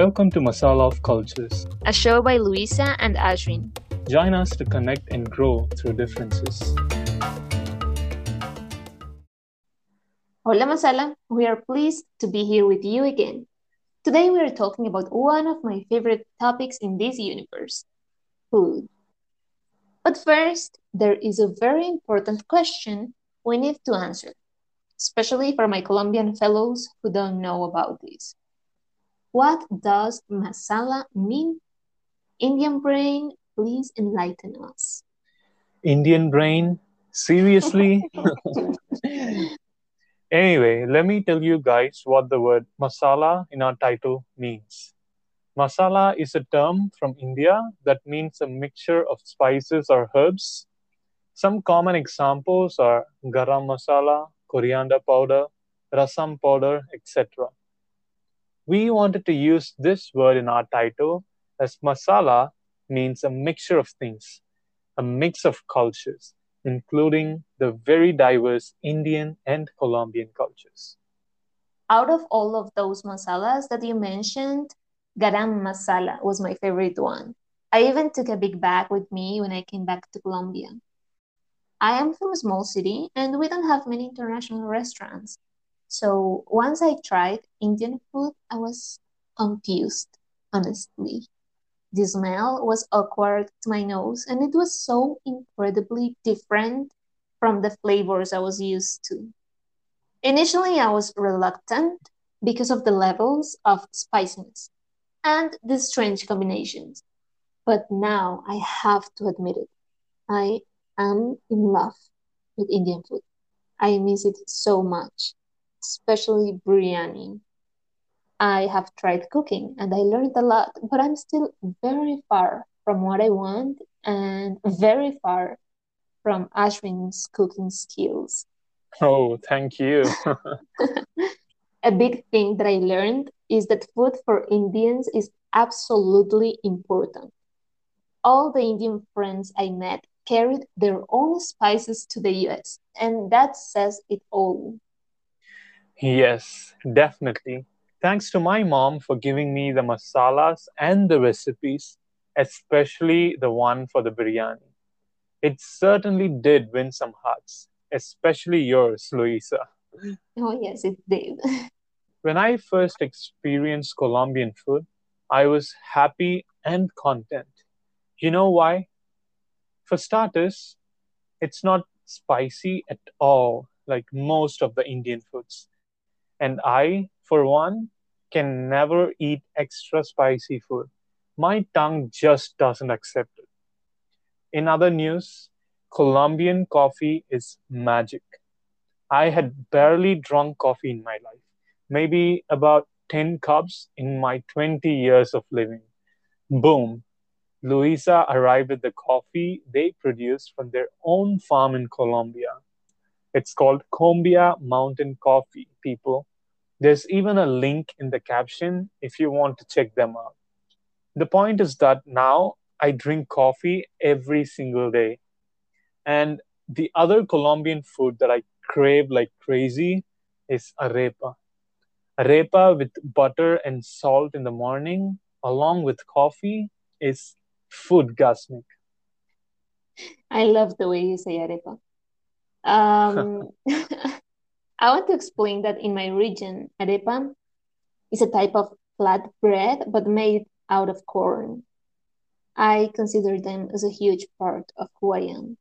Welcome to Masala of Cultures, a show by Luisa and Ashwin. Join us to connect and grow through differences. Hola Masala, we are pleased to be here with you again. Today we are talking about one of my favorite topics in this universe food. But first, there is a very important question we need to answer, especially for my Colombian fellows who don't know about this. What does masala mean? Indian brain, please enlighten us. Indian brain? Seriously? anyway, let me tell you guys what the word masala in our title means. Masala is a term from India that means a mixture of spices or herbs. Some common examples are garam masala, coriander powder, rasam powder, etc. We wanted to use this word in our title as masala means a mixture of things, a mix of cultures, including the very diverse Indian and Colombian cultures. Out of all of those masalas that you mentioned, garam masala was my favorite one. I even took a big bag with me when I came back to Colombia. I am from a small city and we don't have many international restaurants. So once I tried Indian food, I was confused, honestly. The smell was awkward to my nose and it was so incredibly different from the flavors I was used to. Initially, I was reluctant because of the levels of spiciness and the strange combinations. But now I have to admit it. I am in love with Indian food. I miss it so much, especially biryani. I have tried cooking and I learned a lot, but I'm still very far from what I want and very far from Ashwin's cooking skills. Oh, thank you. a big thing that I learned is that food for Indians is absolutely important. All the Indian friends I met carried their own spices to the US, and that says it all. Yes, definitely. Thanks to my mom for giving me the masalas and the recipes, especially the one for the biryani. It certainly did win some hearts, especially yours, Luisa. Oh, yes, it did. when I first experienced Colombian food, I was happy and content. You know why? For starters, it's not spicy at all like most of the Indian foods. And I, for one, can never eat extra spicy food. My tongue just doesn't accept it. In other news, Colombian coffee is magic. I had barely drunk coffee in my life, maybe about 10 cups in my 20 years of living. Boom, Luisa arrived with the coffee they produced from their own farm in Colombia. It's called Combia Mountain Coffee, people. There's even a link in the caption if you want to check them out. The point is that now I drink coffee every single day. And the other Colombian food that I crave like crazy is arepa. Arepa with butter and salt in the morning, along with coffee, is food gasmic. I love the way you say arepa. Um, I want to explain that in my region, arepa is a type of flat bread but made out of corn. I consider them as a huge part of who I am.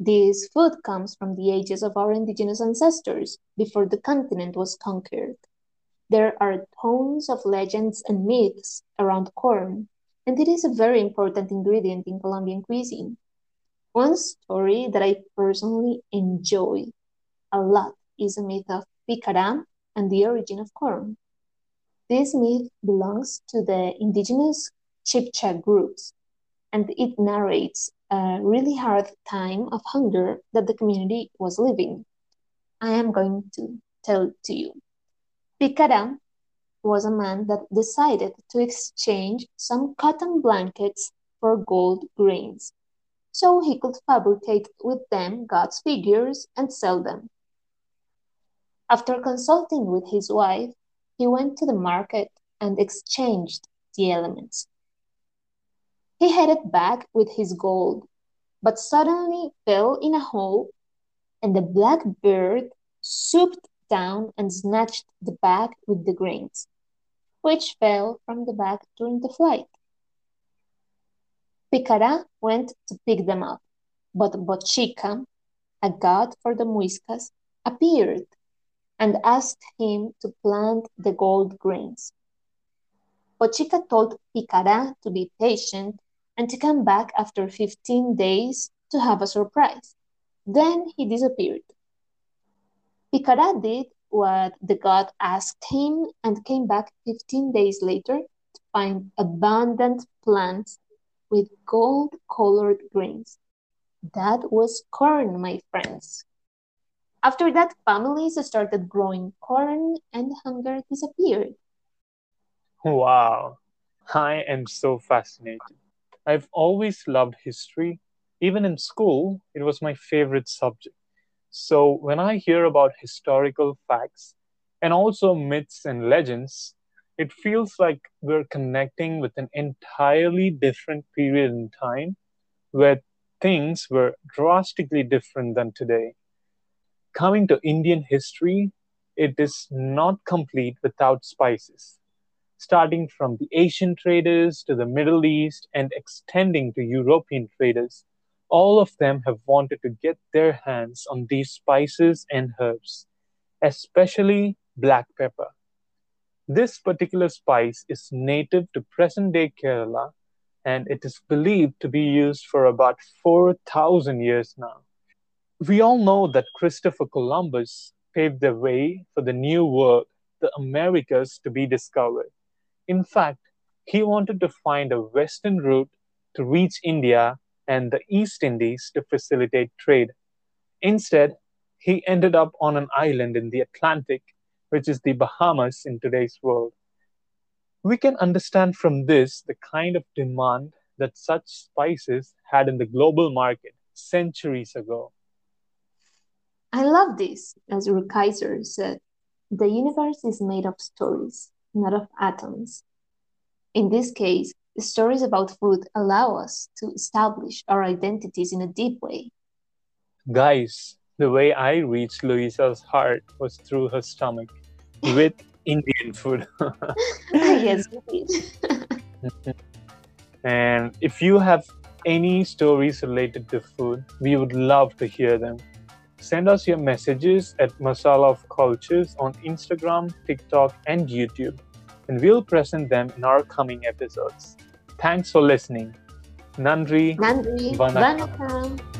This food comes from the ages of our indigenous ancestors before the continent was conquered. There are tons of legends and myths around corn, and it is a very important ingredient in Colombian cuisine. One story that I personally enjoy a lot is a myth of Picaram and the origin of corn. This myth belongs to the indigenous Chibcha groups, and it narrates a really hard time of hunger that the community was living. I am going to tell to you. Picaram was a man that decided to exchange some cotton blankets for gold grains so he could fabricate with them God's figures and sell them. After consulting with his wife, he went to the market and exchanged the elements. He headed back with his gold, but suddenly fell in a hole, and the black bird swooped down and snatched the bag with the grains, which fell from the bag during the flight. Picara went to pick them up, but Bochica, a god for the Muiscas, appeared and asked him to plant the gold grains. Bochica told Picara to be patient and to come back after 15 days to have a surprise. Then he disappeared. Picara did what the god asked him and came back 15 days later to find abundant plants with gold colored grains. That was corn, my friends. After that, families started growing corn and hunger disappeared. Wow, I am so fascinated. I've always loved history. Even in school, it was my favorite subject. So when I hear about historical facts and also myths and legends, it feels like we're connecting with an entirely different period in time where things were drastically different than today. Coming to Indian history, it is not complete without spices. Starting from the Asian traders to the Middle East and extending to European traders, all of them have wanted to get their hands on these spices and herbs, especially black pepper. This particular spice is native to present day Kerala and it is believed to be used for about 4,000 years now. We all know that Christopher Columbus paved the way for the New World, the Americas, to be discovered. In fact, he wanted to find a western route to reach India and the East Indies to facilitate trade. Instead, he ended up on an island in the Atlantic, which is the Bahamas in today's world. We can understand from this the kind of demand that such spices had in the global market centuries ago. I love this, as Rukeyser said. The universe is made of stories, not of atoms. In this case, the stories about food allow us to establish our identities in a deep way. Guys, the way I reached Luisa's heart was through her stomach with Indian food. yes, and if you have any stories related to food, we would love to hear them. Send us your messages at Masala of Cultures on Instagram, TikTok, and YouTube, and we'll present them in our coming episodes. Thanks for listening. Nandri. Nandri. Vanakkam. Vanakkam.